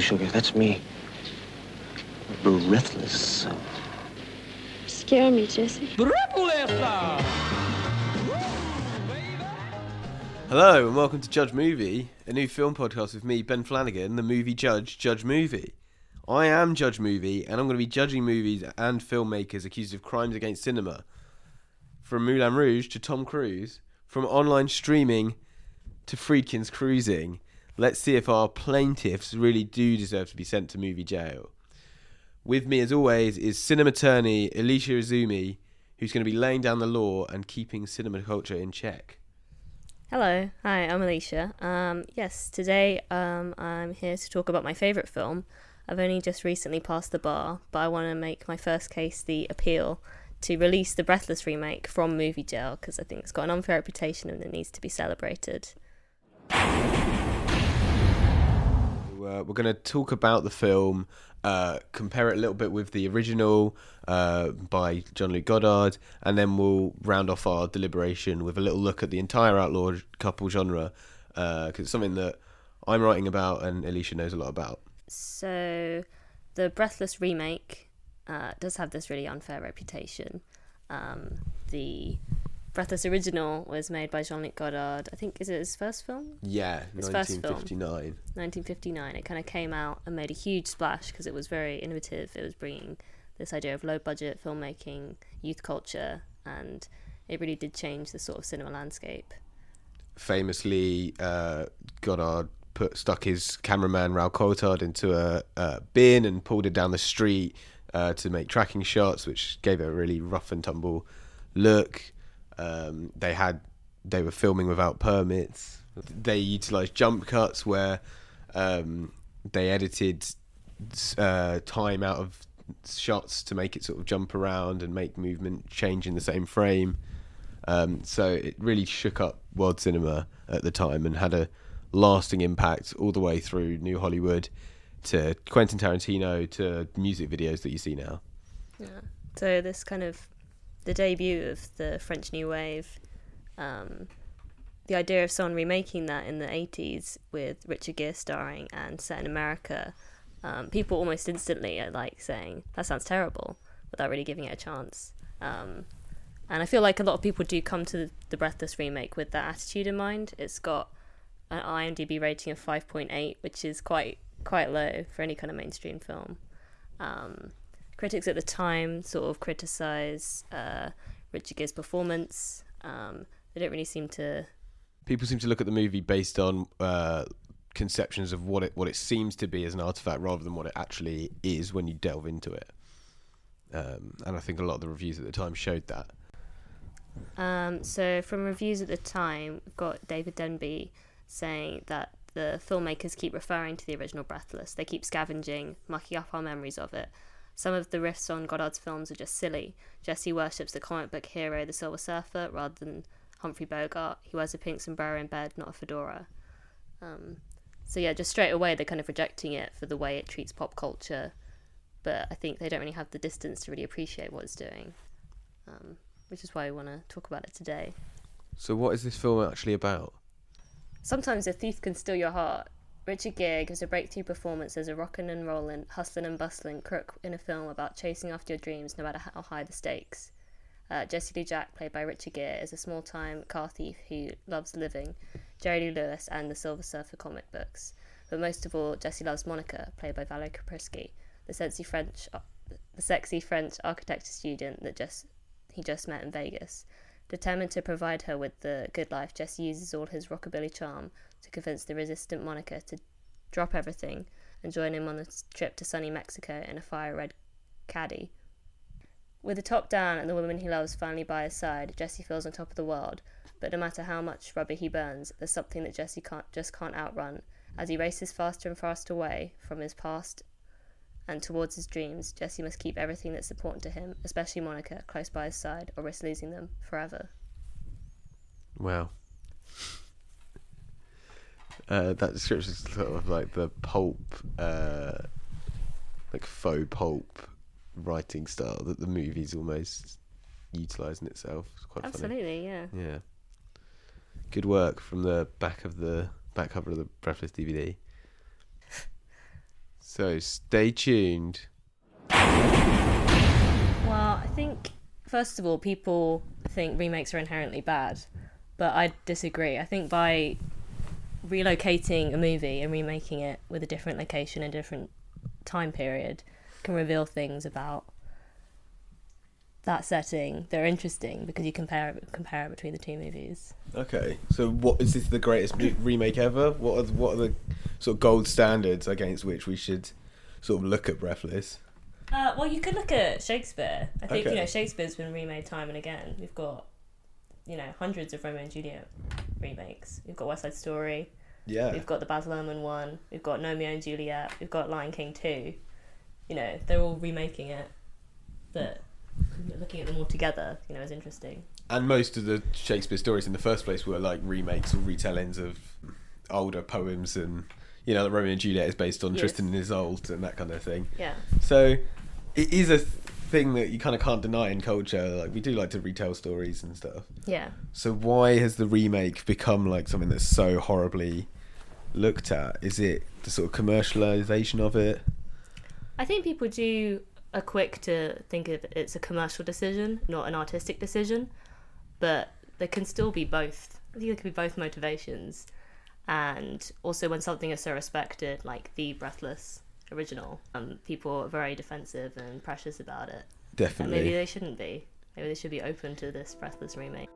me around you, sugar. That's me. Breathless. Scare me, Jesse. Hello and welcome to Judge Movie, a new film podcast with me, Ben Flanagan, the movie judge, Judge Movie. I am Judge Movie, and I'm going to be judging movies and filmmakers accused of crimes against cinema. From Moulin Rouge to Tom Cruise, from online streaming to Friedkin's cruising, let's see if our plaintiffs really do deserve to be sent to movie jail. With me, as always, is cinema attorney Alicia Izumi, who's going to be laying down the law and keeping cinema culture in check. Hello, hi, I'm Alicia. Um, yes, today um, I'm here to talk about my favourite film. I've only just recently passed the bar, but I want to make my first case the appeal to release the Breathless remake from Movie Jail because I think it's got an unfair reputation and it needs to be celebrated. Uh, we're going to talk about the film, uh, compare it a little bit with the original uh, by Jean Luc Godard, and then we'll round off our deliberation with a little look at the entire outlaw couple genre because it's something that I'm writing about and Alicia knows a lot about. So, the Breathless remake uh, does have this really unfair reputation. Um, the Breathless original was made by Jean Luc Godard. I think is it his first film? Yeah, His first film. 1959. 1959. It kind of came out and made a huge splash because it was very innovative. It was bringing this idea of low budget filmmaking, youth culture, and it really did change the sort of cinema landscape. Famously, uh, Godard put stuck his cameraman Raoul Coutard into a, a bin and pulled it down the street uh, to make tracking shots, which gave it a really rough and tumble look. Um, they had they were filming without permits. They utilized jump cuts where um, they edited uh, time out of shots to make it sort of jump around and make movement change in the same frame. Um, so it really shook up world cinema at the time and had a lasting impact all the way through New Hollywood to Quentin Tarantino to music videos that you see now. Yeah. So this kind of the debut of the French New Wave, um, the idea of someone remaking that in the 80s with Richard Gere starring and set in America, um, people almost instantly are like saying, that sounds terrible, without really giving it a chance. Um, and I feel like a lot of people do come to the Breathless remake with that attitude in mind. It's got an IMDb rating of 5.8, which is quite quite low for any kind of mainstream film. Um, critics at the time sort of criticize uh, Richard Gere's performance. Um, they don't really seem to. People seem to look at the movie based on uh, conceptions of what it what it seems to be as an artifact, rather than what it actually is when you delve into it. Um, and I think a lot of the reviews at the time showed that. Um, so, from reviews at the time, we've got David Denby saying that the filmmakers keep referring to the original Breathless. They keep scavenging, mucking up our memories of it. Some of the riffs on Godard's films are just silly. Jesse worships the comic book hero, the Silver Surfer, rather than Humphrey Bogart. He wears a pink sombrero in bed, not a fedora. Um, so yeah, just straight away they're kind of rejecting it for the way it treats pop culture, but I think they don't really have the distance to really appreciate what it's doing, um, which is why we want to talk about it today. So, what is this film actually about? Sometimes a thief can steal your heart. Richard Gere gives a breakthrough performance as a rockin' and rollin', hustlin' and bustlin' crook in a film about chasing after your dreams no matter how high the stakes. Uh, Jesse Lujack, played by Richard Gere, is a small time car thief who loves living, Jerry Lee Lewis, and the Silver Surfer comic books. But most of all, Jesse loves Monica, played by Valerie Kaprisky, the sexy French, the sexy French architecture student that just he just met in Vegas. Determined to provide her with the good life, Jesse uses all his rockabilly charm to convince the resistant Monica to drop everything and join him on the trip to sunny Mexico in a fire red caddy. With the top down and the woman he loves finally by his side, Jesse feels on top of the world. But no matter how much rubber he burns, there's something that Jesse can't just can't outrun. As he races faster and faster away from his past and towards his dreams, Jesse must keep everything that's important to him, especially Monica, close by his side, or risk losing them forever. Wow. Uh, that description is sort of like the pulp, uh, like faux pulp writing style that the movie's almost utilising itself. It's quite funny. Absolutely, yeah. Yeah. Good work from the back of the back cover of the Breathless DVD. So stay tuned. Well, I think first of all, people think remakes are inherently bad, but I disagree. I think by relocating a movie and remaking it with a different location and different time period can reveal things about that setting that are interesting because you compare it, compare it between the two movies. Okay, so what is this the greatest remake ever? What are the, what are the sort of gold standards against which we should sort of look at Breathless? Uh, well, you could look at Shakespeare. I think you know Shakespeare's been remade time and again. We've got you know hundreds of Romeo and Juliet remakes. We've got West Side Story. Yeah, We've got the Baz Luhrmann one. We've got Romeo and Juliet. We've got Lion King two. You know, they're all remaking it, but looking at them all together, you know, is interesting. and most of the Shakespeare stories in the first place were like remakes or retellings of older poems, and you know, like Romeo and Juliet is based on Yes. Tristan and Isolde and that kind of thing. Yeah. So it is a thing that you kind of can't deny in culture. Like we do like to retell stories and stuff. Yeah. So why has the remake become like something that's so horribly looked at? Is it the sort of commercialization of it? I think people do are quick to think of it's a commercial decision, not an artistic decision, but there can still be both. I think there could be both motivations, and also when something is so respected, like the Breathless original, um, people are very defensive and precious about it. And Definitely. maybe they shouldn't be. Maybe they should be open to this Breathless remake.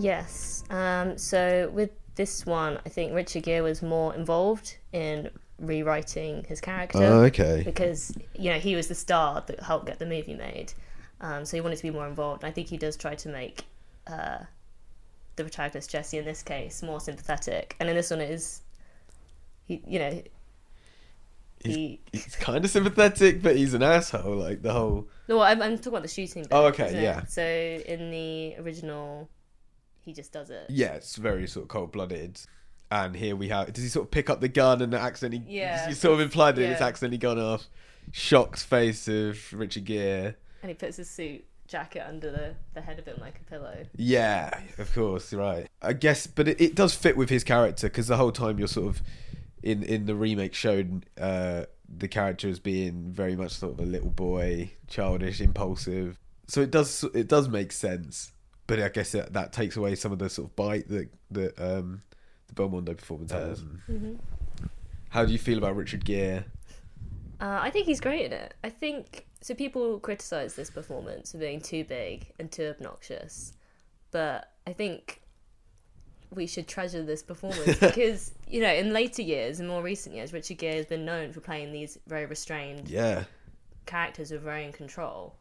Yes. Um, so with this one, I think Richard Gere was more involved in rewriting his character Oh, okay. because you know he was the star that helped get the movie made. Um, so he wanted to be more involved. I think he does try to make uh, the protagonist Jesse in this case more sympathetic, and in this one it is he, you know, he. He's kind of sympathetic, but he's an asshole. Like the whole. No, I'm, I'm talking about the shooting. Bit, Oh, okay, isn't it? yeah. So in the original, he just does it. Yeah, it's very sort of cold blooded. And here we have. Does he sort of pick up the gun and accidentally? Yeah. You sort of implied that it's accidentally gone off. Shocks face of Richard Gere. And he puts his suit jacket under the, the head of him like a pillow. Yeah, of course, right. I guess, but it, it does fit with his character because the whole time you're sort of in in the remake shown uh, the character as being very much sort of a little boy, childish, impulsive. So it does it does make sense, but I guess that, that takes away some of the sort of bite that that um, the Belmondo performance has. Mm-hmm. How do you feel about Richard Gere? Uh, I think he's great in it. I think so. People criticize this performance for being too big and too obnoxious, but I think we should treasure this performance because you know, in later years, in more recent years, Richard Gere has been known for playing these very restrained Yeah, characters who are very in control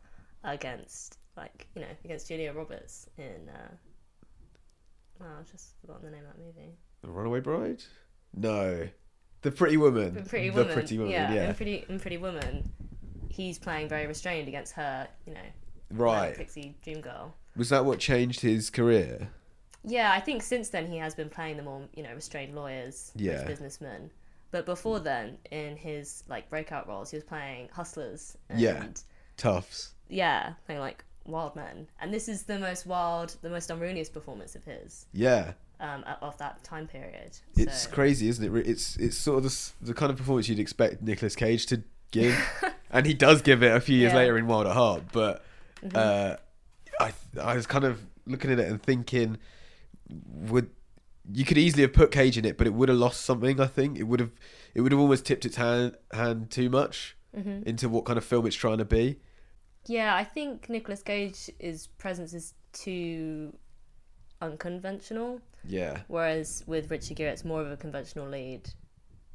against, like you know, against Julia Roberts in. Uh, oh, I've just forgotten the name of that movie. The Runaway Bride. No, the Pretty Woman. The Pretty the Woman. Pretty Woman. Yeah, Yeah, In Pretty in Pretty Woman, he's playing very restrained against her. You know, right. pixie dream girl. Was that what changed his career? Yeah, I think since then he has been playing the more you know restrained lawyers, Yeah. businessmen. But before then, in his like breakout roles, he was playing hustlers. And, Yeah. Toughs. Yeah, playing like wild men. And this is the most wild, the most unruliest performance of his Yeah, um, of that time period. it's crazy, isn't it? It's it's sort of the, the kind of performance you'd expect Nicolas Cage to give, and he does give it a few years Yeah. later in Wild at Heart. But Mm-hmm. uh, I I was kind of looking at it and thinking, would you could easily have put Cage in it, but it would have lost something. I think it would have it would have almost tipped its hand hand too much Mm-hmm. into what kind of film it's trying to be. Yeah, I think Nicolas Cage's presence is too unconventional, Yeah, whereas with Richard Gere, it's more of a conventional lead.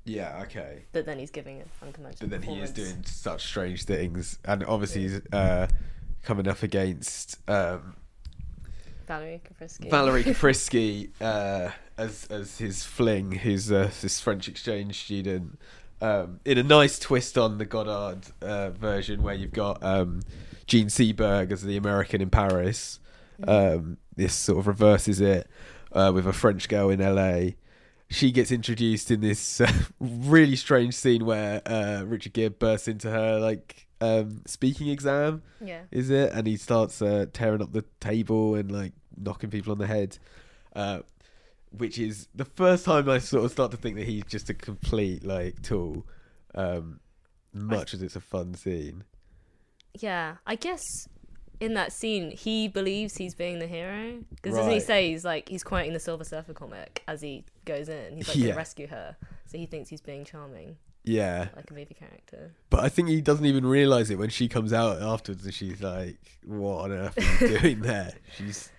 yeah, okay. But then he's giving an unconventional. but then he is doing such strange things, and obviously he's uh, coming up against um, Valerie Kaprisky. Valerie Kaprisky uh, as as his fling, who's uh, this French exchange student. Um, in a nice twist on the Godard uh, version, where you've got um, Jean Seberg as the American in Paris. Um, this sort of reverses it uh, with a French girl in LA. She gets introduced in this uh, really strange scene where uh, Richard Gere bursts into her like um, speaking exam, Yeah. is it? And he starts uh, tearing up the table and like knocking people on the head, uh, which is the first time I sort of start to think that he's just a complete like tool. Um, much as it's a fun scene. Yeah, I guess in that scene he believes he's being the hero because doesn't he Right. say he's like he's quoting the Silver Surfer comic as he goes in. He's like Yeah. to rescue her, so he thinks he's being charming, Yeah, like a movie character. but I think he doesn't even realize it when she comes out afterwards, and she's like, "What on earth are you doing there?" She's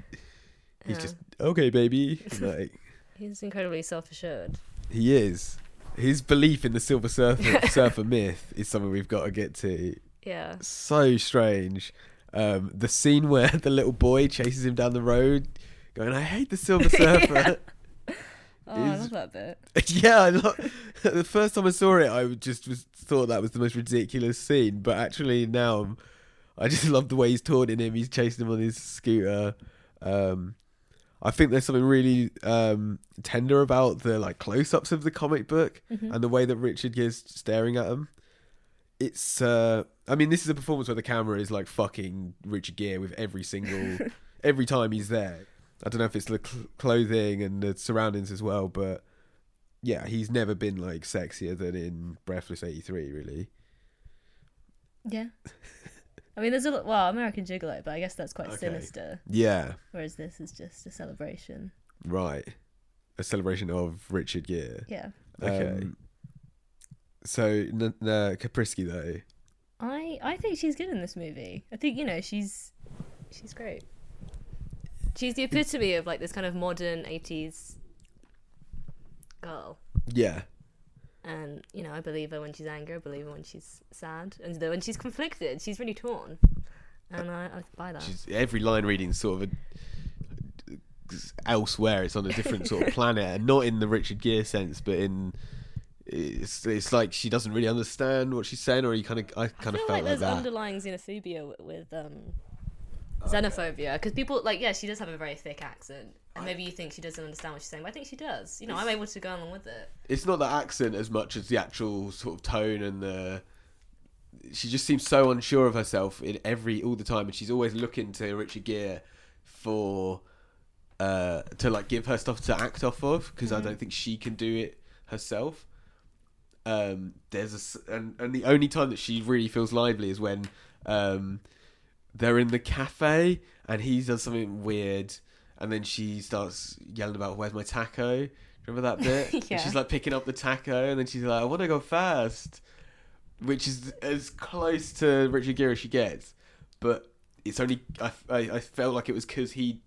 he's Yeah. just okay, baby. Like He's incredibly self-assured. he is. His belief in the Silver Surfer, surfer myth is something we've got to get to. Yeah. So strange. Um, the scene where the little boy chases him down the road, going, "I hate the Silver Surfer." Oh, I love that bit. yeah, I lo- the first time I saw it, I just was thought that was the most ridiculous scene. But actually, now I'm, I just love the way he's taunting him. He's chasing him on his scooter. Um, I think there's something really um, tender about the like close-ups of the comic book and the way that Richard is staring at him. It's, uh, I mean, this is a performance where the camera is like fucking Richard Gere with every single, every time he's there. I don't know if it's the cl- clothing and the surroundings as well, but yeah, he's never been like sexier than in Breathless '83, really. Yeah. I mean, there's a lot. Well, American Gigolo, but I guess that's quite Okay. sinister. Yeah, Whereas this is just a celebration. right. A celebration of Richard Gere. Yeah. Okay. Um, so, n- n- Kaprisky though, I I think she's good in this movie. I think you know she's she's great. She's the epitome of like this kind of modern '80s girl, yeah, and you know I believe her when she's angry. I believe her when she's sad, and when she's conflicted, she's really torn, and I, I buy that. she's every line reading is sort of a elsewhere. It's on a different sort of planet, and not in the Richard Gere sense, but in it's it's like she doesn't really understand what she's saying, or you kind of I I kind of felt like like there's that. underlying xenophobia with, um, xenophobia. Because people like yeah she does have a very thick accent and maybe you think she doesn't understand what she's saying but I think she does. You know I'm able to go along with it. It's not the accent as much as the actual sort of tone and the she just seems so unsure of herself in every all the time and she's always looking to Richard Gere for uh to like give her stuff to act off of because I don't think she can do it herself um there's a and, and the only time that she really feels lively is when um they're in the cafe and he does something weird and then she starts yelling about where's my taco? Remember that bit? Yeah. she's like picking up the taco and then she's like i want to go fast which is as close to richard gere as she gets but it's only i, I, I felt like it was because he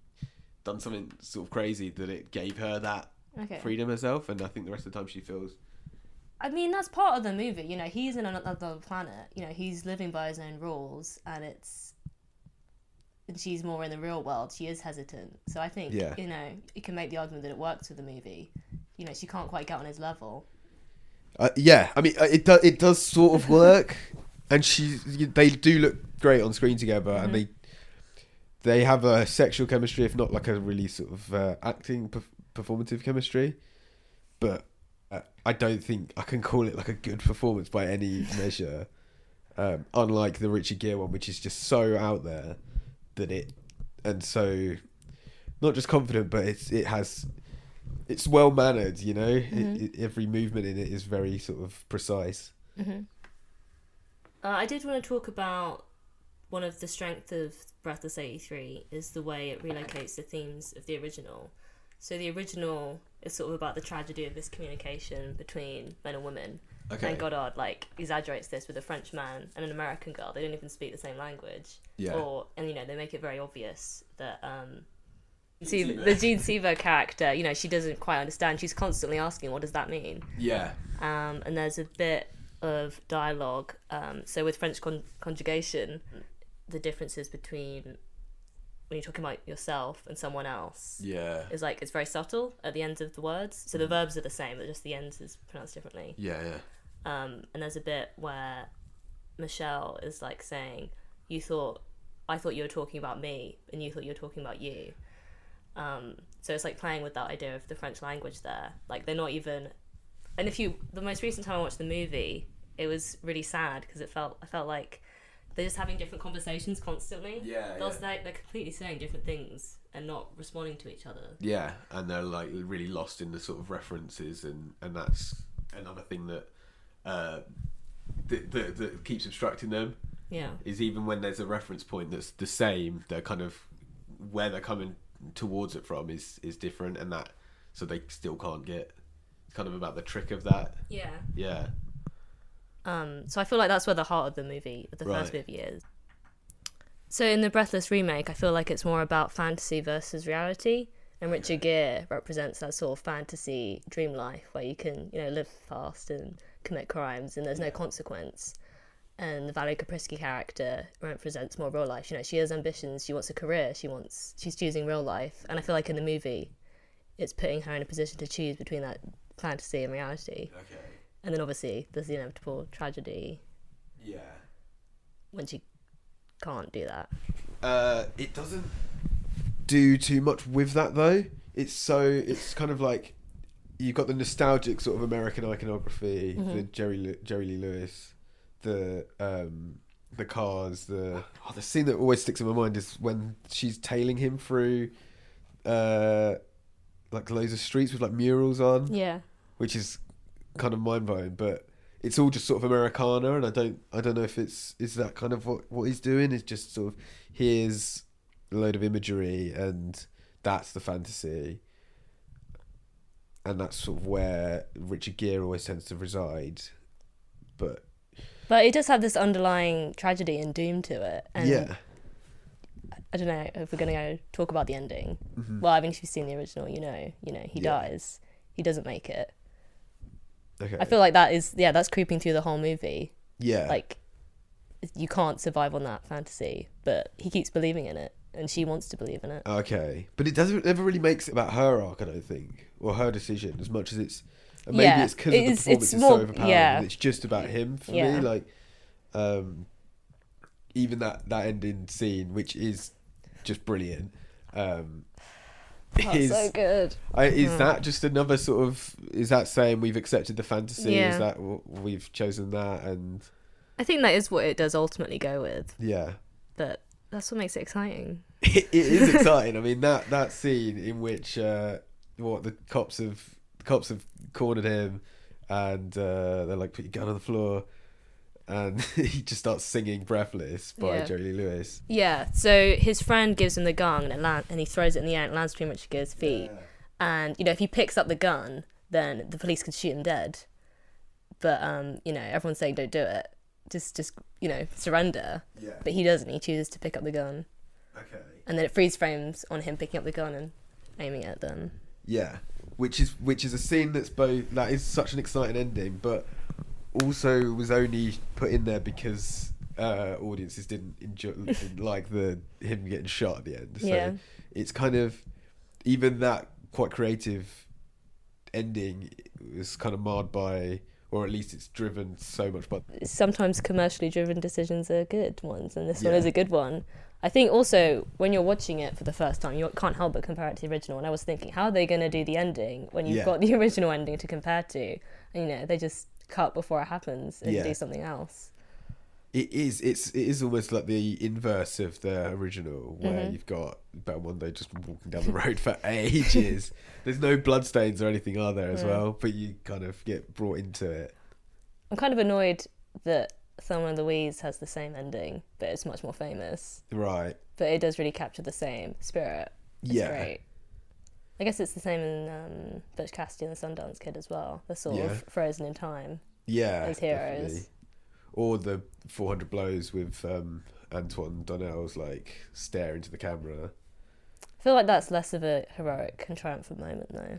done something sort of crazy that it gave her that okay. freedom herself and i think the rest of the time she feels I mean, that's part of the movie. You know, he's in another planet. You know, he's living by his own rules, and it's. And she's more in the real world. She is hesitant. So I think, Yeah. you know, you can make the argument that it works with the movie. You know, she can't quite get on his level. Uh, yeah, I mean, uh, it does. It does sort of work, and she's. They do look great on screen together, and they they have a sexual chemistry, if not like a really sort of uh, acting perf- performative chemistry. But I don't think I can call it like a good performance by any measure. Um, unlike the Richard Gere one, which is just so out there that it, and so not just confident, but it's it has it's well mannered, you know. It, it, every movement in it is very sort of precise. Uh, I did want to talk about one of the strengths of Breathless 83 is the way it relocates the themes of the original. So the original is sort of about the tragedy of this communication between men and women. Okay. And Godard like exaggerates this with a French man and an American girl. They don't even speak the same language. Yeah. Or and you know they make it very obvious that um, see the Jean Seberg character, you know, she doesn't quite understand. She's constantly asking, "What does that mean?" Yeah. um, and there's a bit of dialogue. Um, so with French con- conjugation, the differences between when you're talking about yourself and someone else Yeah. is like it's very subtle at the ends of the words. So the verbs are the same, but just the ends is pronounced differently. Yeah. Yeah. Um, and there's a bit where Michelle is like saying, "You thought I thought you were talking about me, and you thought you were talking about you." Um, so it's like playing with that idea of the French language there. Like they're not even. And if you, the most recent time I watched the movie, it was really sad because it felt I felt like they're just having different conversations constantly. Yeah, They'll yeah. say, they're completely saying different things and not responding to each other. Yeah, and they're like really lost in the sort of references, and and that's another thing that uh, that, that, that keeps obstructing them Yeah. is even when there's a reference point that's the same, they're kind of where they're coming towards it from is is different, and that so they still can't get. It's kind of about the trick of that. Yeah. Yeah, Um, so I feel like that's where the heart of the movie, the first movie, is. So in the Breathless remake, I feel like it's more about fantasy versus reality, and Richard Gere represents that sort of fantasy dream life where you can, you know, live fast and commit crimes, and there's no consequence. And the Valerie Kaprisky character represents more real life. You know, she has ambitions. She wants a career. She wants. She's choosing real life, and I feel like in the movie, it's putting her in a position to choose between that fantasy and reality. okay, And then obviously there's the inevitable tragedy yeah. when she can't do that. Uh, it doesn't do too much with that though. It's so it's kind of like you've got the nostalgic sort of American iconography, the Jerry Jerry Lee Lewis, the um, the cars, the oh, the scene that always sticks in my mind is when she's tailing him through uh, like loads of streets with like murals on Yeah. which is kind of mind blowing. But it's all just sort of Americana, and I don't I don't know if it's is that kind of what what he's doing is just sort of here's a load of imagery, and that's the fantasy, and that's sort of where Richard Gere always tends to reside. But But it does have this underlying tragedy and doom to it. And yeah, I don't know if we're going to go talk about the ending. Mhm. Well, I mean, if you've seen the original, you know, you know, he Yeah. dies. He doesn't make it. Okay, I feel like that is, yeah, that's creeping through the whole movie. yeah, Like, you can't survive on that fantasy, but he keeps believing in it, and she wants to believe in it. Okay, but it doesn't ever really makes it about her arc, I don't think, or her decision as much as it's. Maybe Yeah, it's because of the performance it's is more- so overpowering. yeah. It's just about him for Yeah. me. Like, um, even that that ending scene, which is just brilliant. Um, That's is so good. I, is Mm. that just another sort of? Is that saying we've accepted the fantasy? Yeah. Is that we've chosen that? And I think that is what it does ultimately go with, yeah, but that's what makes it exciting. it, it is exciting. I mean that that scene in which uh, what the cops have the cops have cornered him, and uh, they're like, "Put your gun on the floor," and he just starts singing "Breathless" by Yeah. Jerry Lee Lewis. Yeah, so his friend gives him the gun and, it land, and he throws it in the air and it lands between Richard Gere's feet. And, you know, if he picks up the gun, then the police could shoot him dead. But, um, you know, everyone's saying don't do it. Just, just you know, surrender. Yeah. But he doesn't. He chooses to pick up the gun. Okay. And then it freeze frames on him picking up the gun and aiming it at them. Yeah, which is which is a scene that's both that is such an exciting ending, but also was only put in there because uh, audiences didn't enjoy didn't like the him getting shot at the end. So Yeah. it's kind of even that quite creative ending was kind of marred by, or at least it's driven so much by. sometimes commercially driven decisions are good ones, and this one is a good one. I think also when you're watching it for the first time, you can't help but compare it to the original. And I was thinking, how are they going to do the ending when you've Yeah. got the original ending to compare to? And, you know, they just cut before it happens and Yeah. do something else. It is. It's. It is almost like the inverse of the original, where Mhm. you've got Belmondo just walking down the road for ages. There's no bloodstains or anything, are there, as Mm. well? But you kind of get brought into it. I'm kind of annoyed that Thelma and Louise has the same ending, but it's much more famous. Right. But it does really capture the same spirit. It's yeah. great. I guess it's the same in um, Butch Cassidy and the Sundance Kid as well. They're sort Yeah. of frozen in time. Yeah. As heroes. definitely. Or the 400 blows with um, Antoine Doinel's like stare into the camera. I feel like that's less of a heroic and triumphant moment, though.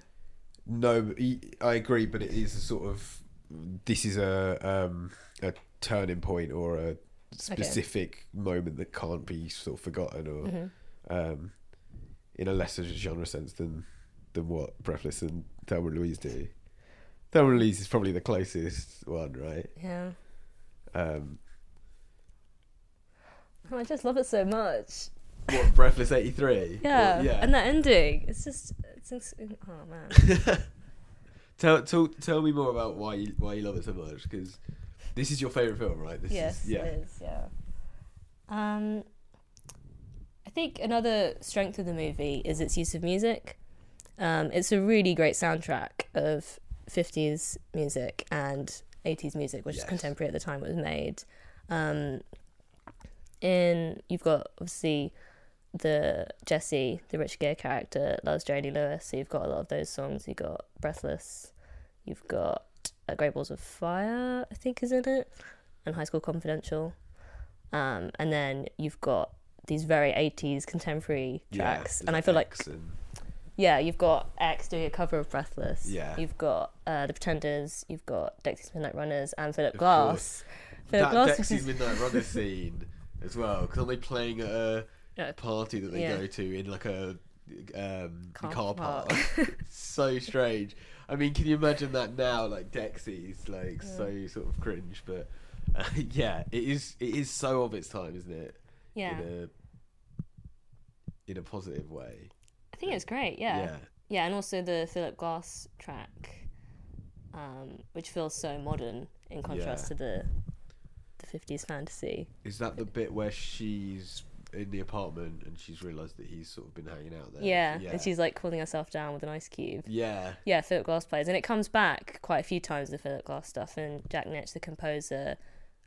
No, I agree, but it is a sort of this is a um, a turning point or a specific moment that can't be sort of forgotten or hmm um, in a lesser genre sense than than what Breathless and Thelma and Louise do. Thelma and Louise is probably the closest one, right? Yeah. Um, Oh, I just love it so much. what Breathless eighty three? Yeah. yeah. And that ending, it's just, it's, ins- oh man. tell, tell tell me more about why you why you love it so much because this is your favorite film, right? This yes, is, yeah. it is, yeah. Um, think another strength of the movie is its use of music. Um, it's a really great soundtrack of 50s music and 80s music, which Yes. is contemporary at the time it was made. Um, in you've got obviously the Jesse, the Rich Gere character, loves Lee Lewis, so you've got a lot of those songs. You've got Breathless, you've got uh, Great Balls of Fire, I think is in it, and High School Confidential. Um, and then you've got these very 80s contemporary tracks. Yeah, and I feel like, and- yeah, you've got X doing a cover of Breathless. Yeah. You've got uh, The Pretenders, you've got Dexys Midnight Runners, and Philip Of Glass. Philip that Glass Dexys Midnight Runner scene as well. Because aren't they playing at a Yeah. party that they Yeah. go to in like a um, Car car, park? park. so strange. I mean, can you imagine that now? Like Dexys, like so sort of cringe, but uh, yeah, it is. It is so of its time, isn't it? Yeah. In in a positive way. I think it's great, yeah. Yeah. Yeah, and also the Philip Glass track, um, which feels so modern in contrast Yeah. to the the fifties fantasy. Is that the bit where she's in the apartment and she's realised that he's sort of been hanging out there? Yeah, and she's like cooling herself down with an ice cube. Yeah. Yeah, Philip Glass plays, and it comes back quite a few times. The Philip Glass stuff, and Jack Nitzsche, the composer,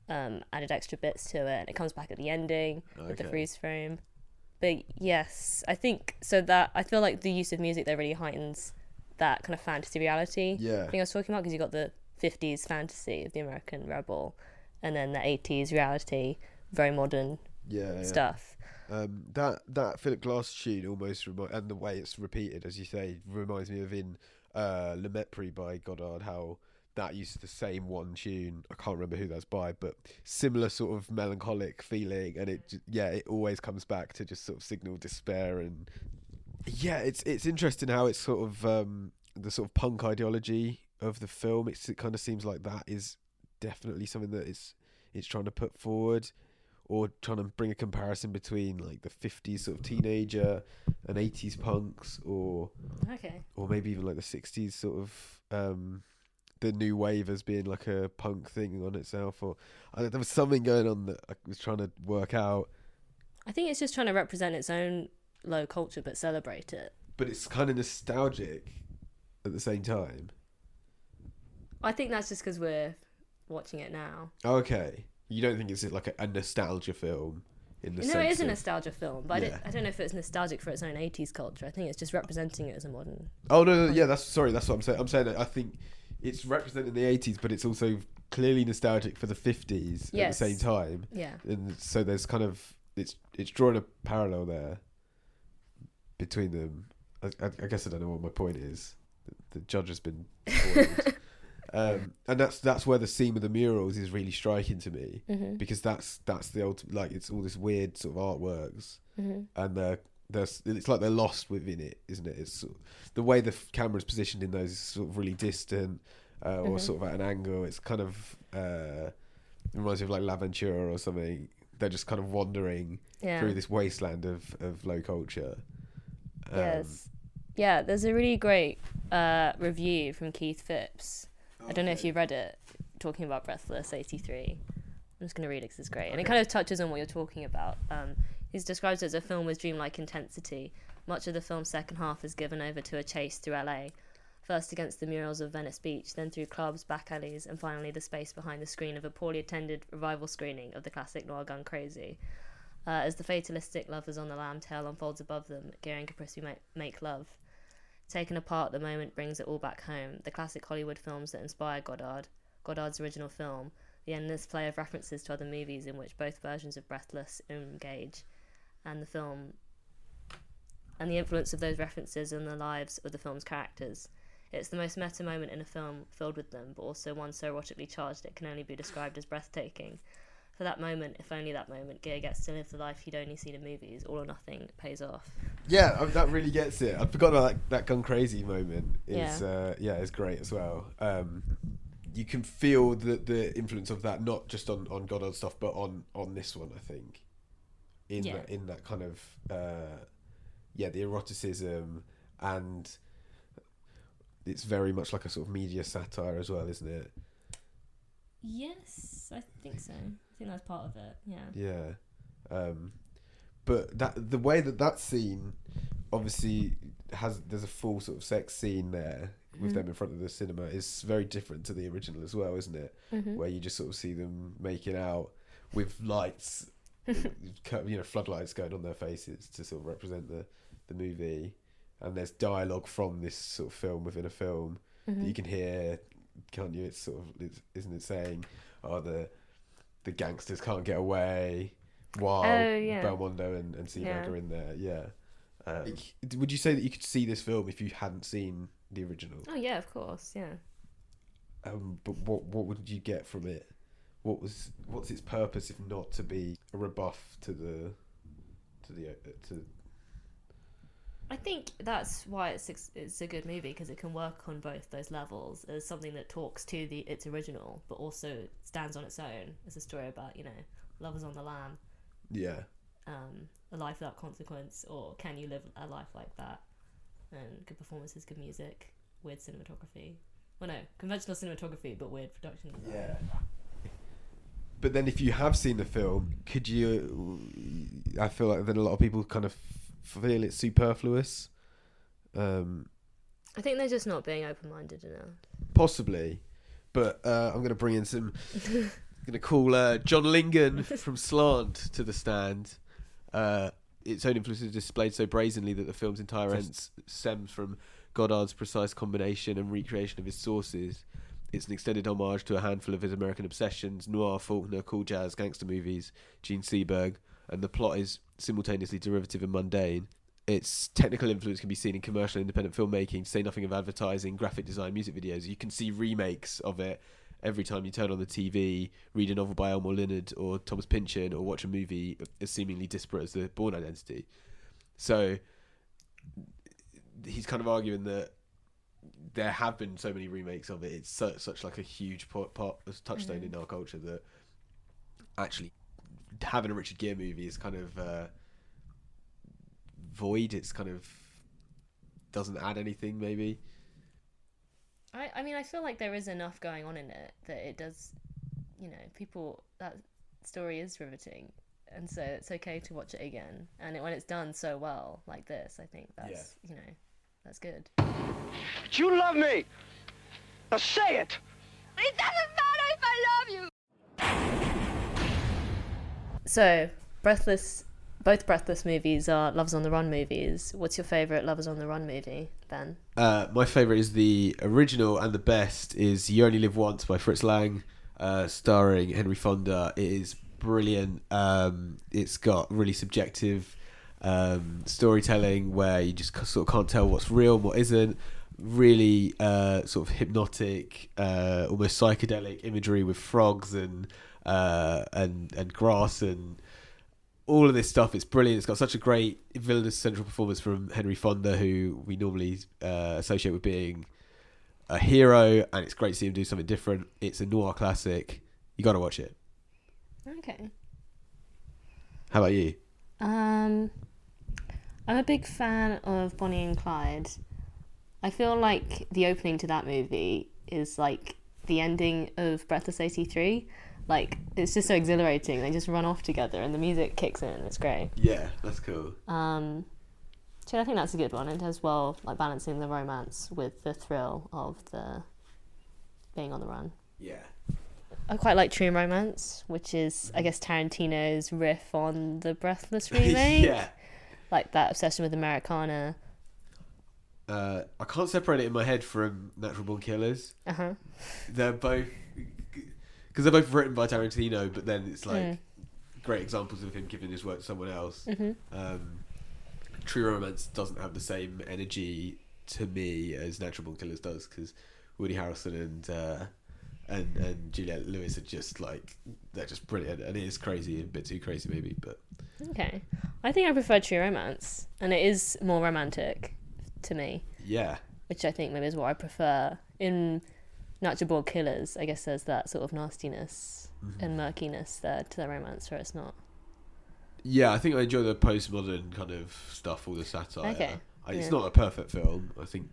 um, added extra bits to it, and it comes back at the ending with the freeze frame. But yes, I think so. That I feel like the use of music there really heightens that kind of fantasy reality. Yeah. thing I was talking about because you got the '50s fantasy of the American rebel, and then the '80s reality, very modern Yeah. yeah. stuff. Um, that that Philip Glass tune almost remi- and the way it's repeated, as you say, reminds me of in uh, Le Mépris by Godard. How that uses the same one tune. I can't remember who that's by, but similar sort of melancholic feeling, and it yeah, it always comes back to just sort of signal despair and yeah, it's it's interesting how it's sort of um, the sort of punk ideology of the film. It's, it kind of seems like that is definitely something that it's it's trying to put forward or trying to bring a comparison between like the 50s sort of teenager and 80s punks or Okay. or maybe even like the 60s sort of um the new wave as being like a punk thing on itself or I, there was something going on that I was trying to work out I think it's just trying to represent its own low culture but celebrate it. but it's kind of nostalgic at the same time I think that's just because we're watching it now. okay you don't think it's like a, a nostalgia film in the no, it is a nostalgia film, but I, don't, I don't know if it's nostalgic for its own 80s culture. I think it's just representing it as a modern. Oh no, no, yeah, that's sorry. That's what I'm saying. I'm saying that I think it's representing the 80s, but it's also clearly nostalgic for the 50s at the same time. Yeah. And so there's kind of it's it's drawing a parallel there between them. I, I, I guess I don't know what my point is. The, the judge has been um, and that's that's where the scene with the murals is really striking to me Mm-hmm. because that's that's the ultimate like it's all this weird sort of artworks Mm-hmm. and they're, they're it's like they're lost within it, isn't it? It's sort of, the way the f- camera's positioned in those is sort of really distant uh, or Mhm. sort of at an angle. It's kind of uh, reminds me of like L'Avventura or something. They're just kind of wandering Yeah. through this wasteland of, of low culture. Um, yes. Yeah, there's a really great uh, review from Keith Phipps. I don't know if okay. you read it, talking about Breathless 83. I'm just going to read it because it's great. And it kind of touches on what you're talking about. Um, he's described as a film with dreamlike intensity. Much of the film's second half is given over to a chase through LA. First against the murals of Venice Beach, then through clubs, back alleys, and finally the space behind the screen of a poorly attended revival screening of the classic noir gun Crazy. Uh, as the fatalistic lovers on the lam tale unfolds above them, Gere and Kaprisky make, make love. Taken apart, the moment brings it all back home. The classic Hollywood films that inspired Godard, Godard's original film, the endless play of references to other movies in which both versions of Breathless engage, and the film, and the influence of those references on the lives of the film's characters. It's the most meta moment in a film filled with them, but also one so erotically charged it can only be described as breathtaking. For that moment, if only that moment, Gere gets to live the life he'd only seen in movies. All or nothing pays off. Yeah, I mean, that really gets it. I forgot about that, that gun crazy moment. Is Yeah. uh, yeah, it's great as well. Um, you can feel the the influence of that not just on on Godard stuff, but on on this one. I think in Yeah. that, in that kind of uh, yeah, the eroticism and it's very much like a sort of media satire as well, isn't it? Yes, I think so. I think that's part of it. Yeah. Yeah. Um, but that the way that that scene obviously has there's a full sort of sex scene there with them in front of the cinema is very different to the original as well, isn't it? Where you just sort of see them making out with lights, you know, floodlights going on their faces to sort of represent the the movie, and there's dialogue from this sort of film within a film that you can hear, can't you? It's sort of it's, isn't it saying, "Oh, the the gangsters can't get away." While Oh, yeah. Belmondo and, and Seberg Yeah. are in there, yeah. Um, would you say that you could see this film if you hadn't seen the original? Oh yeah, of course, yeah. Um, but what what would you get from it? What was what's its purpose if not to be a rebuff to the to the uh, to I think that's why it's it's a good movie because it can work on both those levels as something that talks to the its original, but also stands on its own as a story about you know lovers on the lam, yeah um, a life without consequence, or can you live a life like that? And good performances, good music, weird cinematography. Well, no, conventional cinematography, but weird production. design. yeah. But then, if you have seen the film, could you? I feel like then a lot of people kind of feel it's superfluous. Um, I think they're just not being open minded enough. possibly, but uh, I'm going to bring in some. I'm going to call uh, John Lingen from Slant to the stand. Uh, its own influence is displayed so brazenly that the film's entire essence stems from Godard's precise combination and recreation of his sources. It's an extended homage to a handful of his American obsessions noir, Faulkner, cool jazz, gangster movies, Jean Seberg, and the plot is simultaneously derivative and mundane. Its technical influence can be seen in commercial independent filmmaking, say nothing of advertising, graphic design, music videos. You can see remakes of it every time you turn on the TV, read a novel by Elmore Leonard or Thomas Pynchon, or watch a movie as seemingly disparate as the Bourne Identity. So he's kind of arguing that there have been so many remakes of it. It's such, such like a huge part, part touchstone in our culture that actually having a Richard Gere movie is kind of uh, void. It's kind of doesn't add anything, maybe. I, I mean, I feel like there is enough going on in it that it does, you know, people, that story is riveting. And so it's okay to watch it again. And it, when it's done so well, like this, I think that's, you know, that's good. But you love me. Now say it. It doesn't matter if I love you. So, Breathless, both Breathless movies are Lovers on the Run movies. What's your favourite Lovers on the Run movie, Ben? Uh, my favourite is the original and the best is You Only Live Once by Fritz Lang, uh, starring Henry Fonda. It is brilliant. Um, it's got really subjective um, storytelling where you just sort of can't tell what's real and what isn't. Really uh, sort of hypnotic, uh, almost psychedelic imagery with frogs and uh, and and grass and all of this stuff. It's brilliant. It's got such a great villainous central performance from Henry Fonda, who we normally uh, associate with being a hero, and it's great to see him do something different. It's a noir classic. You got to watch it. Okay. How about you? Um, I'm a big fan of Bonnie and Clyde. I feel like the opening to that movie is like the ending of Breathless 83. Like, it's just so exhilarating. They just run off together and the music kicks in. It's great. Yeah, that's cool. Um, so I think that's a good one. It does well, like balancing the romance with the thrill of the being on the run. Yeah. I quite like True Romance, which is, I guess, Tarantino's riff on the Breathless remake. yeah. Like that obsession with Americana. Uh, I can't separate it in my head from Natural Born Killers. Uh huh. They're both because they're both written by Tarantino, but then it's like Mm. great examples of him giving his work to someone else. Mhm. Um, True Romance doesn't have the same energy to me as Natural Born Killers does because Woody Harrelson and uh, and and Juliette Lewis are just like they're just brilliant, and it is crazy, a bit too crazy maybe, but Okay. I think I prefer True Romance, and it is more romantic to me, yeah, which I think maybe is what I prefer. In Natural Born Killers, I guess there's that sort of nastiness mm-hmm. and murkiness there to the romance where it's not. yeah. I think I enjoy the postmodern kind of stuff, all the satire. Okay, I, it's not a perfect film. I think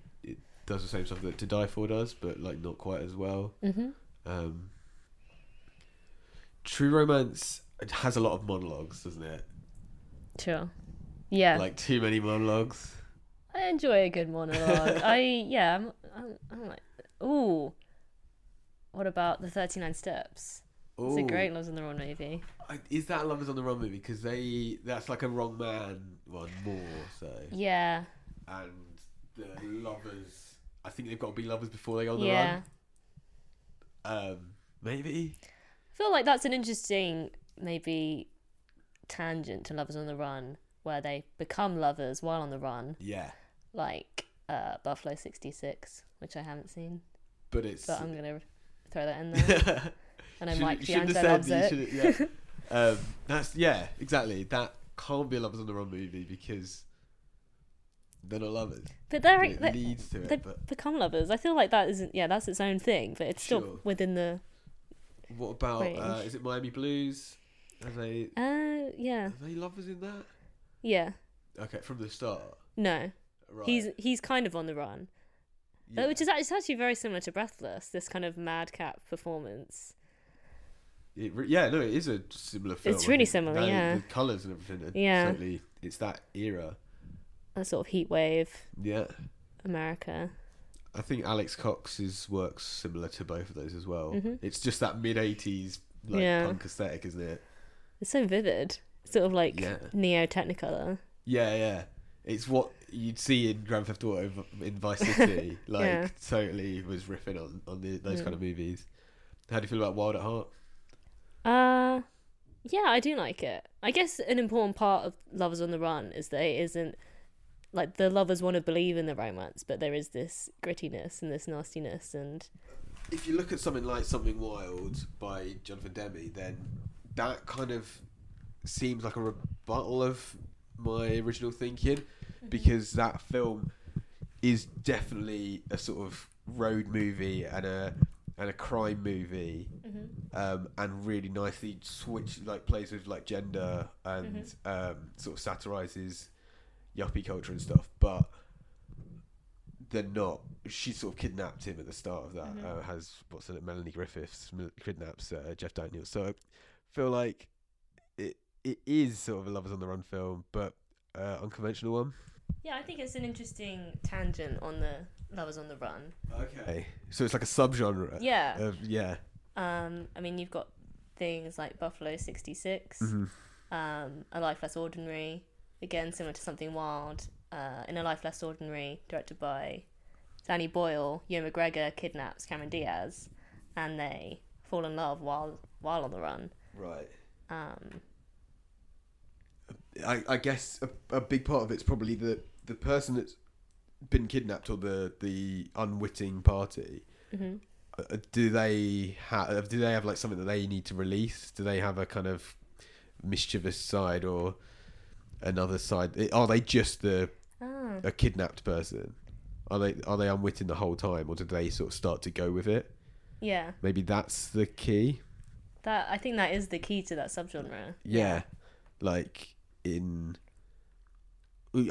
does the same stuff that To Die For does, but like not quite as well. Mm-hmm. Um, True Romance has a lot of monologues, doesn't it? Sure. Yeah. Like too many monologues. I enjoy a good monologue. I yeah, I'm, I'm, I'm like, ooh. What about the Thirty Nine Steps? It's a Ooh. great Loves on the Run movie. Is that Lovers on the Run movie? Because they that's like a wrong man one more. So Yeah, and the lovers, I think they've got to be lovers before they go on the yeah. run. Um, maybe. I feel like that's an interesting maybe tangent to Lovers on the Run, where they become lovers while on the run, Yeah, like uh, Buffalo sixty six, which I haven't seen, but it's. but I'm gonna throw that in there. And I know Shouldn't- Mike shouldn't have loves said it. that yeah. um, that's yeah, exactly. That can't be a lovers on the run movie because they're not lovers. But they're, it they leads to they it. But become lovers. I feel like that isn't. Yeah, that's its own thing, but it's still Sure. within the. what about uh, is it Miami Blues? Are they Uh, yeah, are they lovers in that? yeah. Okay, from the start. No, Right. he's he's kind of on the run, Uh, yeah. which is act- it's actually very similar to Breathless. This kind of madcap performance. It re- yeah, no, it is a similar film. It's I really think. similar, yeah. The colours and everything. Are Yeah. Totally, it's that era. A sort of heat wave Yeah. America. I think Alex Cox's works similar to both of those as well. Mhm. It's just that mid '80s like Yeah. punk aesthetic, isn't it? It's so vivid. Sort of like Yeah. neo Technicolor. Yeah, yeah. It's what you'd see in Grand Theft Auto in Vice City. like Yeah. totally was riffing on on the, those Mm. kind of movies. How do you feel about Wild at Heart? Uh, yeah, I do like it. I guess an important part of Lovers on the Run is that it isn't like the lovers want to believe in the romance, but there is this grittiness and this nastiness, and If you look at something like Something Wild by Jonathan Demme, then that kind of seems like a rebuttal of my original thinking because that film is definitely a sort of road movie and a and a crime movie um, and really nicely switch like plays with like gender and um, sort of satirizes yuppie culture and stuff but they're not she sort of kidnapped him at the start of that uh, has what's it Melanie Griffiths kidnaps uh, Jeff Daniels so I feel like it it is sort of a lovers on the run film but uh, unconventional one yeah, I think it's an interesting tangent on the Lovers on the Run. okay so it's like a subgenre Yeah. of yeah Um, I mean, you've got things like Buffalo 66, Mm-hmm. um, A Life Less Ordinary, again, similar to Something Wild. Uh, in A Life Less Ordinary, directed by Danny Boyle, Ewan McGregor kidnaps Cameron Diaz, and they fall in love while while on the run. right Um, I, I guess a, a big part of it's probably the the person that's been kidnapped or the the unwitting party. mhm. Uh, do they have do they have like something that they need to release? Do they have a kind of mischievous side or another side? Are they just the Ah, a kidnapped person? Are they are they unwitting the whole time, or do they sort of start to go with it? yeah, Maybe that's the key. that I think that is the key to that subgenre. Yeah, like in.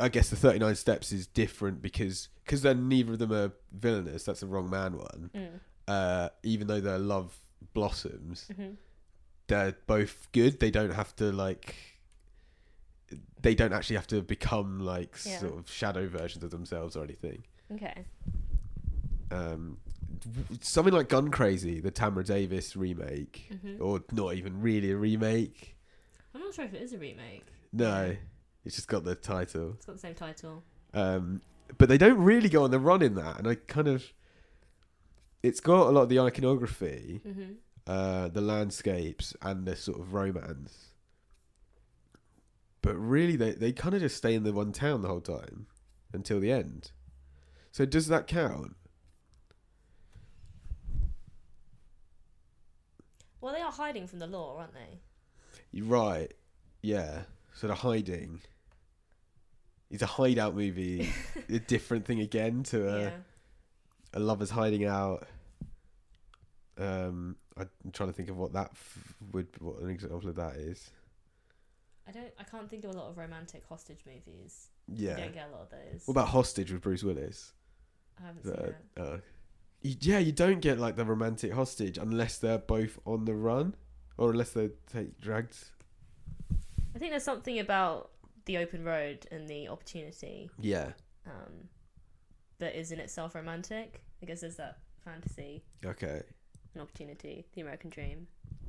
I guess the thirty nine steps is different because because then neither of them are villainous. That's a wrong man one. Mm. Uh, even though their love blossoms, Mhm. they're both good. They don't have to like. They don't actually have to become like Yeah. sort of shadow versions of themselves or anything. Okay. Um, something like Gun Crazy, the Tamra Davis remake, Mhm. or not even really a remake. I'm not sure if it is a remake. No, it's just got the title. It's got the same title. Um, but they don't really go on the run in that, and I kind of. It's got a lot of the iconography, hmm uh, the landscapes, and the sort of romance. But really, they they kind of just stay in the one town the whole time until the end. So does that count? Well, they are hiding from the law, aren't they? You're right. Yeah. So the hiding. It's a hideout movie. a different thing again to a, yeah. a lover's hiding out. Um, I'm trying to think of what that f- would what an example of that is. I don't. I can't think of a lot of romantic hostage movies. Yeah. You don't get a lot of those. What about Hostage with Bruce Willis? I haven't seen uh, you- yeah, you don't get like the romantic hostage unless they're both on the run, or unless they take dragged I think there's something about the open road and the opportunity Yeah. um, that is in itself romantic. I guess there's that fantasy Okay. An opportunity, the American dream.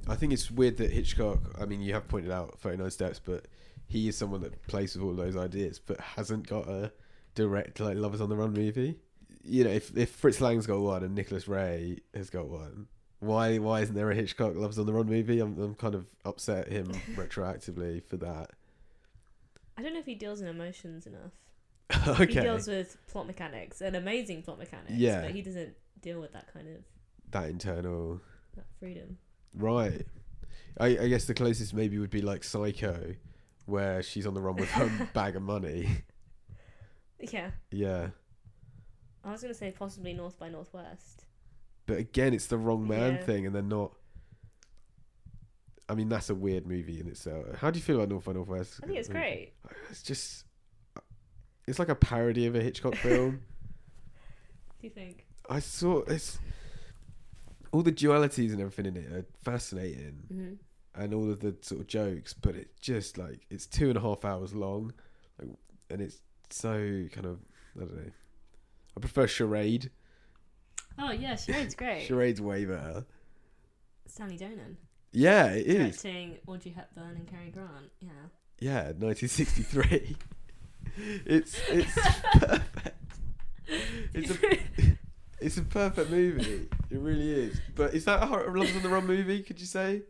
I think it's weird that Hitchcock. I mean, you have pointed out Thirty Nine Steps, but he is someone that plays with all those ideas, but hasn't got a direct like Lovers on the Run movie. You know, if if Fritz Lang's got one and Nicholas Ray has got one, why why isn't there a Hitchcock Lovers on the Run movie? I'm I'm kind of upset at him retroactively for that. I don't know if he deals in emotions enough. okay. He deals with plot mechanics and amazing plot mechanics, Yeah. but he doesn't deal with that kind of that internal that freedom. Right. I, I guess the closest maybe would be like Psycho, where she's on the run with her bag of money. Yeah, Yeah. I was gonna say possibly North by Northwest. but again, it's the wrong man Yeah. thing, and they're not. I mean, that's a weird movie in itself. How do you feel about North by Northwest? I think it's great. It's just, it's like a parody of a Hitchcock film. Do you think? I saw it's all the dualities and everything in it are fascinating, Mm-hmm. and all of the sort of jokes, but it just like it's two and a half hours long, like, and it's so kind of I don't know. I prefer Charade. Oh yeah, Charade's great. Charade's way better. Stanley Donen Yeah, it is. directing Audrey Hepburn and Cary Grant. Yeah. Yeah, 1963. it's it's perfect. It's a it's a perfect movie. It really is. But is that a Heart of Love's on the Run movie? Could you say?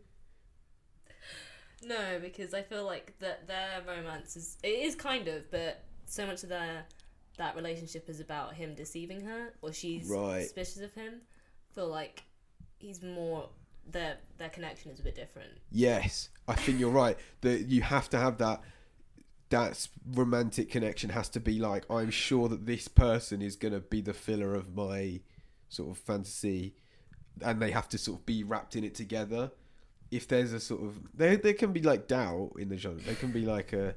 No, because I feel like that their romance is it is kind of, but so much of their that relationship is about him deceiving her, or she's Right. suspicious of him. I feel like he's more their their connection is a bit different. Yes, I think you're right. That you have to have that. That romantic connection has to be like I'm sure that this person is gonna be the filler of my sort of fantasy, and they have to sort of be wrapped in it together. If there's a sort of there, there can be like doubt in the genre. There can be like a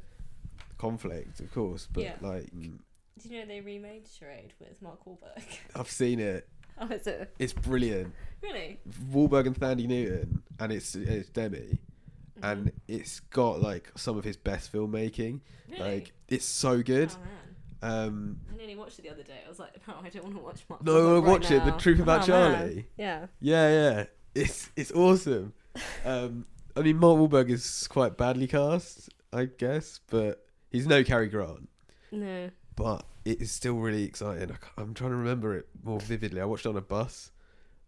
conflict, of course, but Yeah. like mm, Did you know they remade Charade with Mark Wahlberg? I've seen it. oh, is it It's brilliant. really? Wahlberg and Thandie Newton, and it's it's Demme. And it's got like some of his best filmmaking. Really? Like it's so good. Oh man, Um, I nearly watched it the other day. I was like, no, I don't want to watch Mark. No, right watched it, The. Truth About Oh, man. Charlie. Yeah. yeah, yeah, it's it's awesome. Um, I mean, Mark Wahlberg is quite badly cast, I guess, but he's no Cary Grant. No. But it is still really exciting. I I'm trying to remember it more vividly. I watched it on a bus.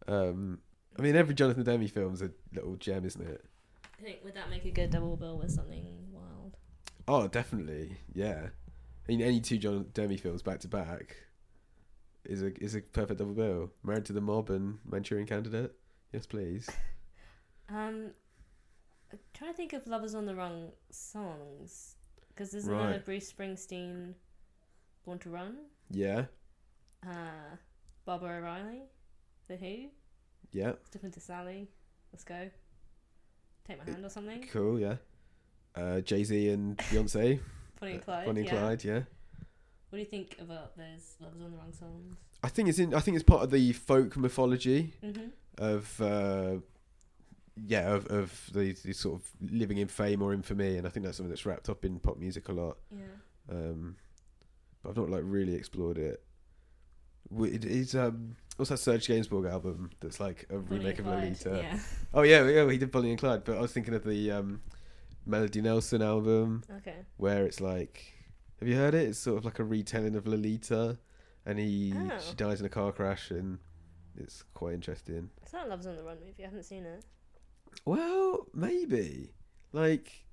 Um, I mean, every Jonathan Demme film's a little gem, isn't it? I think would that make a good double bill with something wild? Oh, definitely. Yeah. I mean, any two John Demme films back to back is a is a perfect double bill. Married to the Mob and Manchurian Candidate. Yes, please. Um, I'm trying to think of lovers on the Wrong" songs because there's Right. another Bruce Springsteen, Born to Run, Yeah. uh, Baba O'Riley, The Who, Yeah. Stephen to Sally, Let's Go, Take My Hand or something, Cool. Yeah. Uh, Jay Z and Beyonce. Bonnie and Clyde. Bonnie and yeah. Clyde. Yeah. What do you think about those lovers on the run songs? I think it's in. I think it's part of the folk mythology Mm-hmm. of. Uh, yeah, of, of the, the sort of living in fame or infamy, and I think that's something that's wrapped up in pop music a lot. Yeah. um, but I've not like really explored it. W- It is um, what's that Serge Gainsbourg album that's like a Bonnie remake of Lolita? Yeah. Oh yeah, yeah, he did Bonnie and Clyde. But I was thinking of the um, Melody Nelson album Okay. where it's like, have you heard it? It's sort of like a retelling of Lolita, and he Oh. she dies in a car crash, and it's quite interesting. It's not a lovers on the run movie. I haven't seen it. Well, maybe like,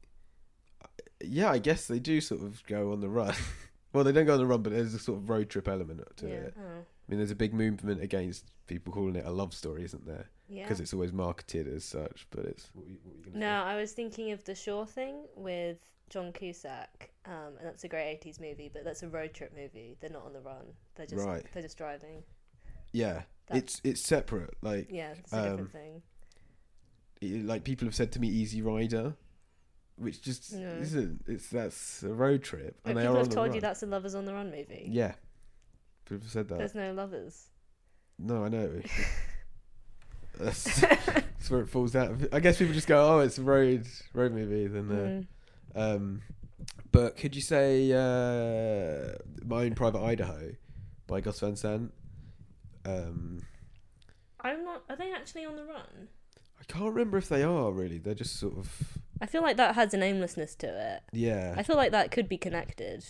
yeah, I guess they do sort of go on the run. well, they don't go on the run, but there's a sort of road trip element to yeah. it. Oh. I mean, there's a big movement against people calling it a love story, isn't there? Yeah. Because it's always marketed as such, but it's. What, you- what were you gonna No, I was thinking of the Sure thing with John Cusack, um, and that's a great eighties movie, but that's a road trip movie. They're not on the run. They're just Right. they're just driving. Yeah, That- it's it's separate. Like Yeah, it's a Um, different thing. it- like people have said to me, Easy Rider, which just No. isn't. It's that's a road trip, and they people are have told you that's a lovers on the run movie. Yeah, people have said that. There's no lovers. No, I know. that's, that's where it falls out. I guess people just go, "Oh, it's a road road movie." Then uh, Mm. Um, but could you say uh, My Own Private Idaho by Gus Van Sant? Um, I'm not. Are they actually on the run? I can't remember if they are really. They're just sort of I feel like that has an aimlessness to it. yeah. I feel like that could be connected.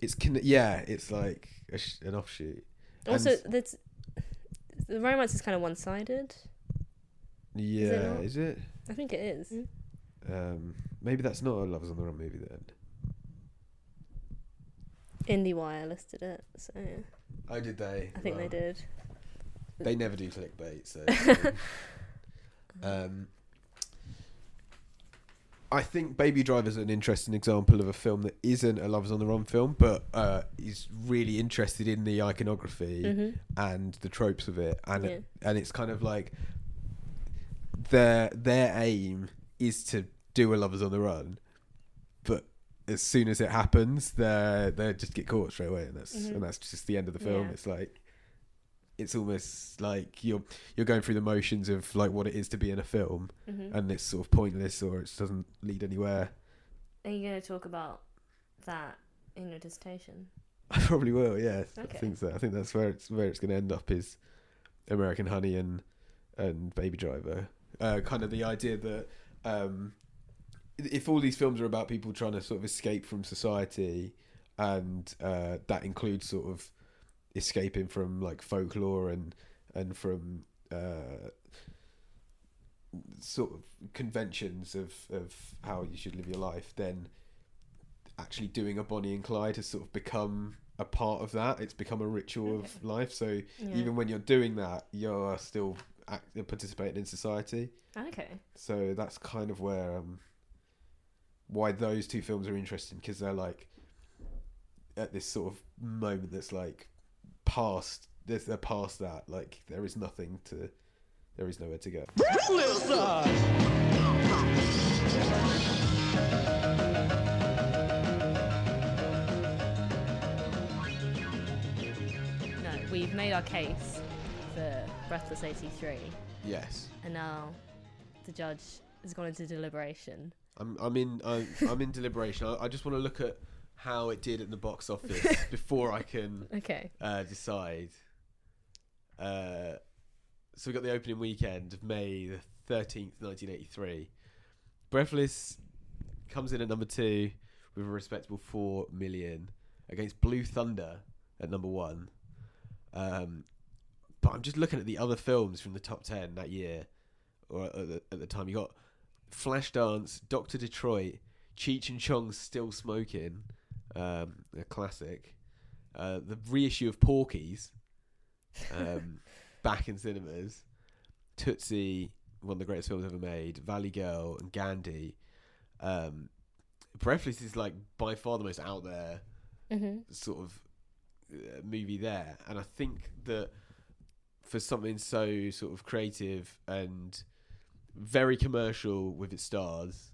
It's con- yeah. It's like a sh- an offshoot. Also, And- that's the romance is kind of one-sided. yeah, not? is it? I think it is. Um, maybe that's not a Lovers on the Run movie then. IndieWire listed it, so Oh, did they? I think they did. They never do clickbait, so. um, I think Baby Driver is an interesting example of a film that isn't a Lovers on the Run film, but uh, is really interested in the iconography Mhm. and the tropes of it, and Yeah. and it's kind of like their their aim is to do a Lovers on the Run, but as soon as it happens, they they just get caught straight away, and that's Mhm. and that's just the end of the film. Yeah. It's like it's almost like you're you're going through the motions of like what it is to be in a film, Mhm. and it's sort of pointless or it doesn't lead anywhere. Are you going to talk about that in your dissertation? I probably will. Yeah, Okay. I think so. I think that's where it's where it's going to end up is American Honey and and Baby Driver. Uh, kind of the idea that um, if all these films are about people trying to sort of escape from society, and uh, that includes sort of escaping from like folklore and and from uh, sort of conventions of of how you should live your life, then actually doing a Bonnie and Clyde has sort of become a part of that. It's become a ritual of life. So Yeah. even when you're doing that, you're still act- participating in society. Okay. So that's kind of where um, why those two films are interesting because they're like at this sort of moment that's like past. They're, they're past that. Like there is nothing to. There is nowhere to go. No, we've made our case for Breathless 83, Yes. and now the judge has gone into deliberation. I'm I'm in I'm, I'm in deliberation. I, I just want to look at how it did at the box office before I can Okay. uh, decide. Uh, so we got the opening weekend of May the thirteenth, nineteen eighty three. Breathless comes in at number two with a respectable four million against Blue Thunder at number one. Um, but I'm just looking at the other films from the top ten that year, or at the, at the time. You got Flashdance, Doctor Detroit, Cheech and Chong's Still Smoking, um, a classic. Uh, the reissue of Porky's, um, back in cinemas. Tootsie, one of the greatest films ever made. Valley Girl and Gandhi. Um, Breathless is like by far the most out there Mm-hmm. sort of uh, movie there, and I think that for something so sort of creative and very commercial with its stars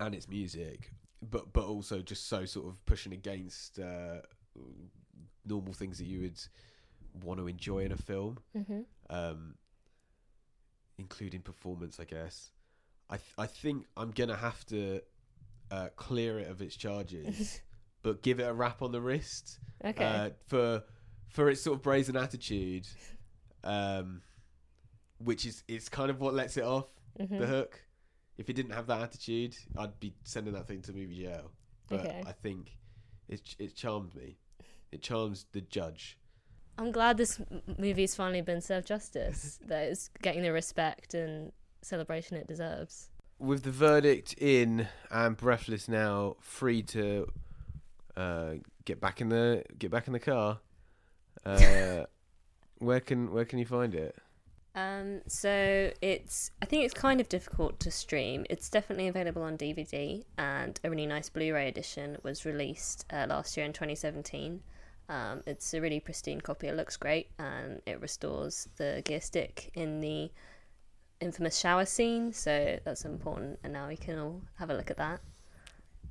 and its music, but but also just so sort of pushing against uh, normal things that you would want to enjoy in a film, Mm-hmm. um, including performance, I guess. I th- I think I'm gonna have to uh, clear it of its charges, but give it a rap on the wrist Okay. uh, for for its sort of brazen attitude, um, which is is kind of what lets it off Mhm. the hook. If he didn't have that attitude, I'd be sending that thing to movie jail. But Okay. I think it it charmed me. It charms the judge. I'm glad this movie's finally been served justice. that it's getting the respect and celebration it deserves. With the verdict in and Breathless now free to uh, get back in the get back in the car. Uh, where can where can you find it? Um, so it's I think it's kind of difficult to stream. It's definitely available on DVD, and a really nice Blu-ray edition was released uh, last year in 2017. Um, it's a really pristine copy. It looks great, and it restores the gear stick in the infamous shower scene. So that's important, and now we can all have a look at that.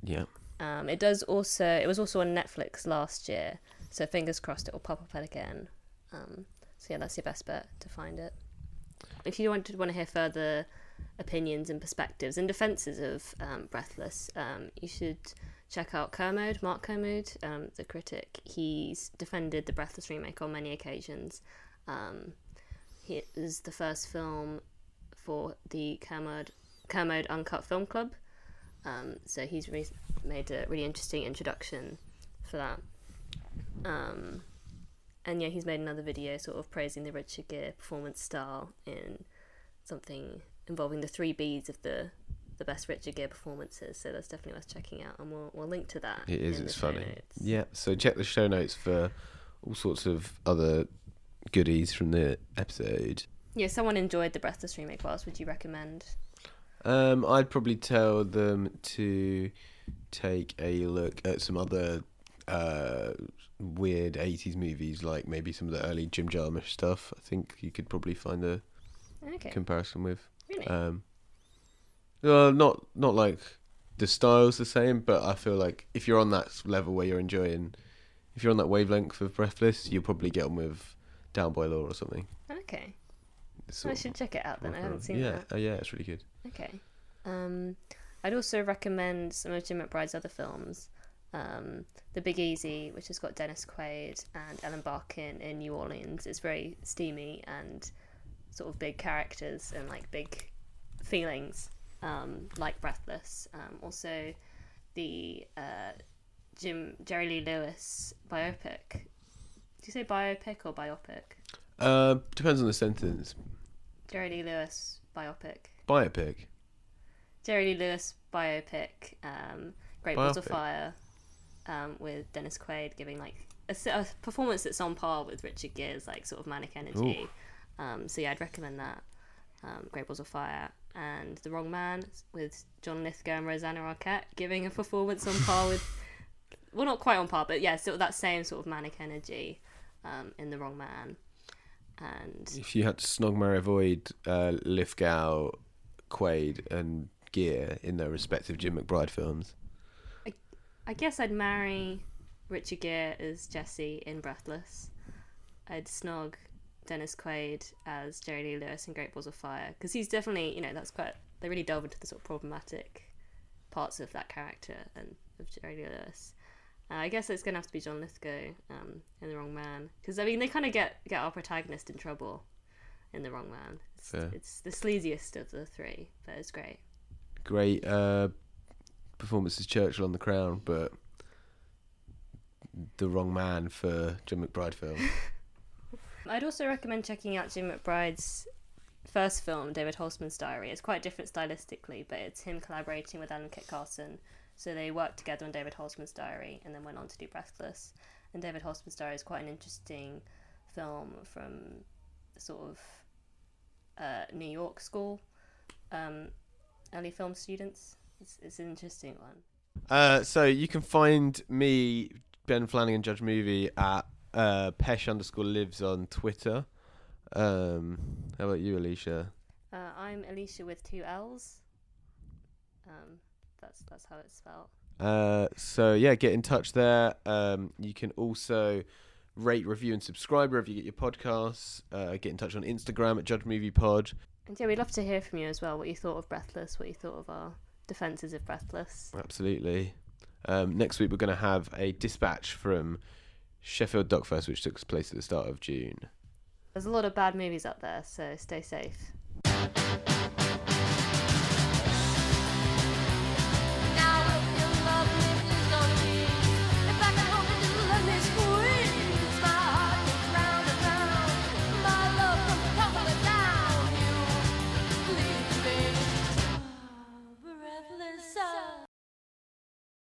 Yeah. Um, it does also. It was also on Netflix last year, so fingers crossed it will pop up again. Um, so yeah, that's your best bet to find it. If you want to want to hear further opinions and perspectives and defenses of um, Breathless, um, you should check out Kermode, Mark Kermode, um, the critic. He's defended the Breathless remake on many occasions. Um, he is the first film for the Kermode, Kermode Uncut Film Club. Um, so he's re- made a really interesting introduction for that. Um, and yeah, he's made another video sort of praising the Richard Gere performance style in something involving the three Bs of the the best Richard Gere performances. So that's definitely worth checking out, and we'll we'll link to that. It is. It's funny. notes. Yeah. So check the show notes for all sorts of other goodies from the episode. Yeah, someone enjoyed the Breathless remake. What else would you recommend? Um, I'd probably tell them to take a look at some other uh, weird 80s movies, like maybe some of the early Jim Jarmusch stuff. I think you could probably find a Okay, comparison with. really. Um, well, not not like the style's the same, but I feel like if you're on that level where you're enjoying, if you're on that wavelength of Breathless, you'll probably get on with Down by Law or something. okay, It's I should check it out then. I haven't seen yeah, that. uh, yeah, it's really good. Okay. Um, I'd also recommend some of Jim McBride's other films. Um, the Big Easy, which has got Dennis Quaid and Ellen Barkin in New Orleans, is very steamy and sort of big characters and like big feelings, um, like Breathless. Um, also, the uh, Jim Jerry Lee Lewis biopic. Do you say biopic or biopic? Uh, depends on the sentence. Jerry Lee Lewis biopic. Biopic. Jerry Lee Lewis biopic, um, Great Balls of Fire, um, with Dennis Quaid giving like a, a performance that's on par with Richard Gere's like sort of manic energy. Um, so yeah, I'd recommend that. Um, Great Balls of Fire and The Wrong Man with John Lithgow and Rosanna Arquette giving a performance on par with, well, not quite on par, but yeah, sort of that same sort of manic energy um, in The Wrong Man. And If you had to snog marry avoid uh, Lithgow, Quaid, and Gere in their respective Jim McBride films, I guess I'd marry Richard Gere as Jesse in Breathless. I'd snog Dennis Quaid as Jerry Lee Lewis in Great Balls of Fire because he's definitely, you know, that's quite. They really delve into the sort of problematic parts of that character and of Jerry Lee Lewis. Uh, I guess it's gonna have to be John Lithgow um, in The Wrong Man because I mean they kind of get get our protagonist in trouble in The Wrong Man. It's, Fair. it's the sleaziest of the three, but it's great. great uh, performance as Churchill on The Crown, but the wrong man for Jim McBride film. I'd also recommend checking out Jim McBride's first film, David Holzman's Diary. It's quite different stylistically, but it's him collaborating with L.M. Kit Carson. So they worked together on David Holzman's Diary and then went on to do Breathless. And David Holzman's Diary is quite an interesting film from sort of uh, New York school, um, early film students. It's, it's an interesting one. Uh, so you can find me, Ben Flanagan Judge Movie, at uh, Pesh underscore lives on Twitter. Um, how about you, Alicia? Uh, I'm Alicia with two L's. Um, that's that's how it's spelled. Uh, so yeah, get in touch there. Um, you can also rate, review, and subscribe wherever you get your podcasts. Uh, get in touch on Instagram at Judge Movie Pod. And yeah, we'd love to hear from you as well. What you thought of Breathless? What you thought of our defences of Breathless? Absolutely. Um, next week we're going to have a dispatch from Sheffield DocFest, which took place at the start of June. There's a lot of bad movies out there, so stay safe.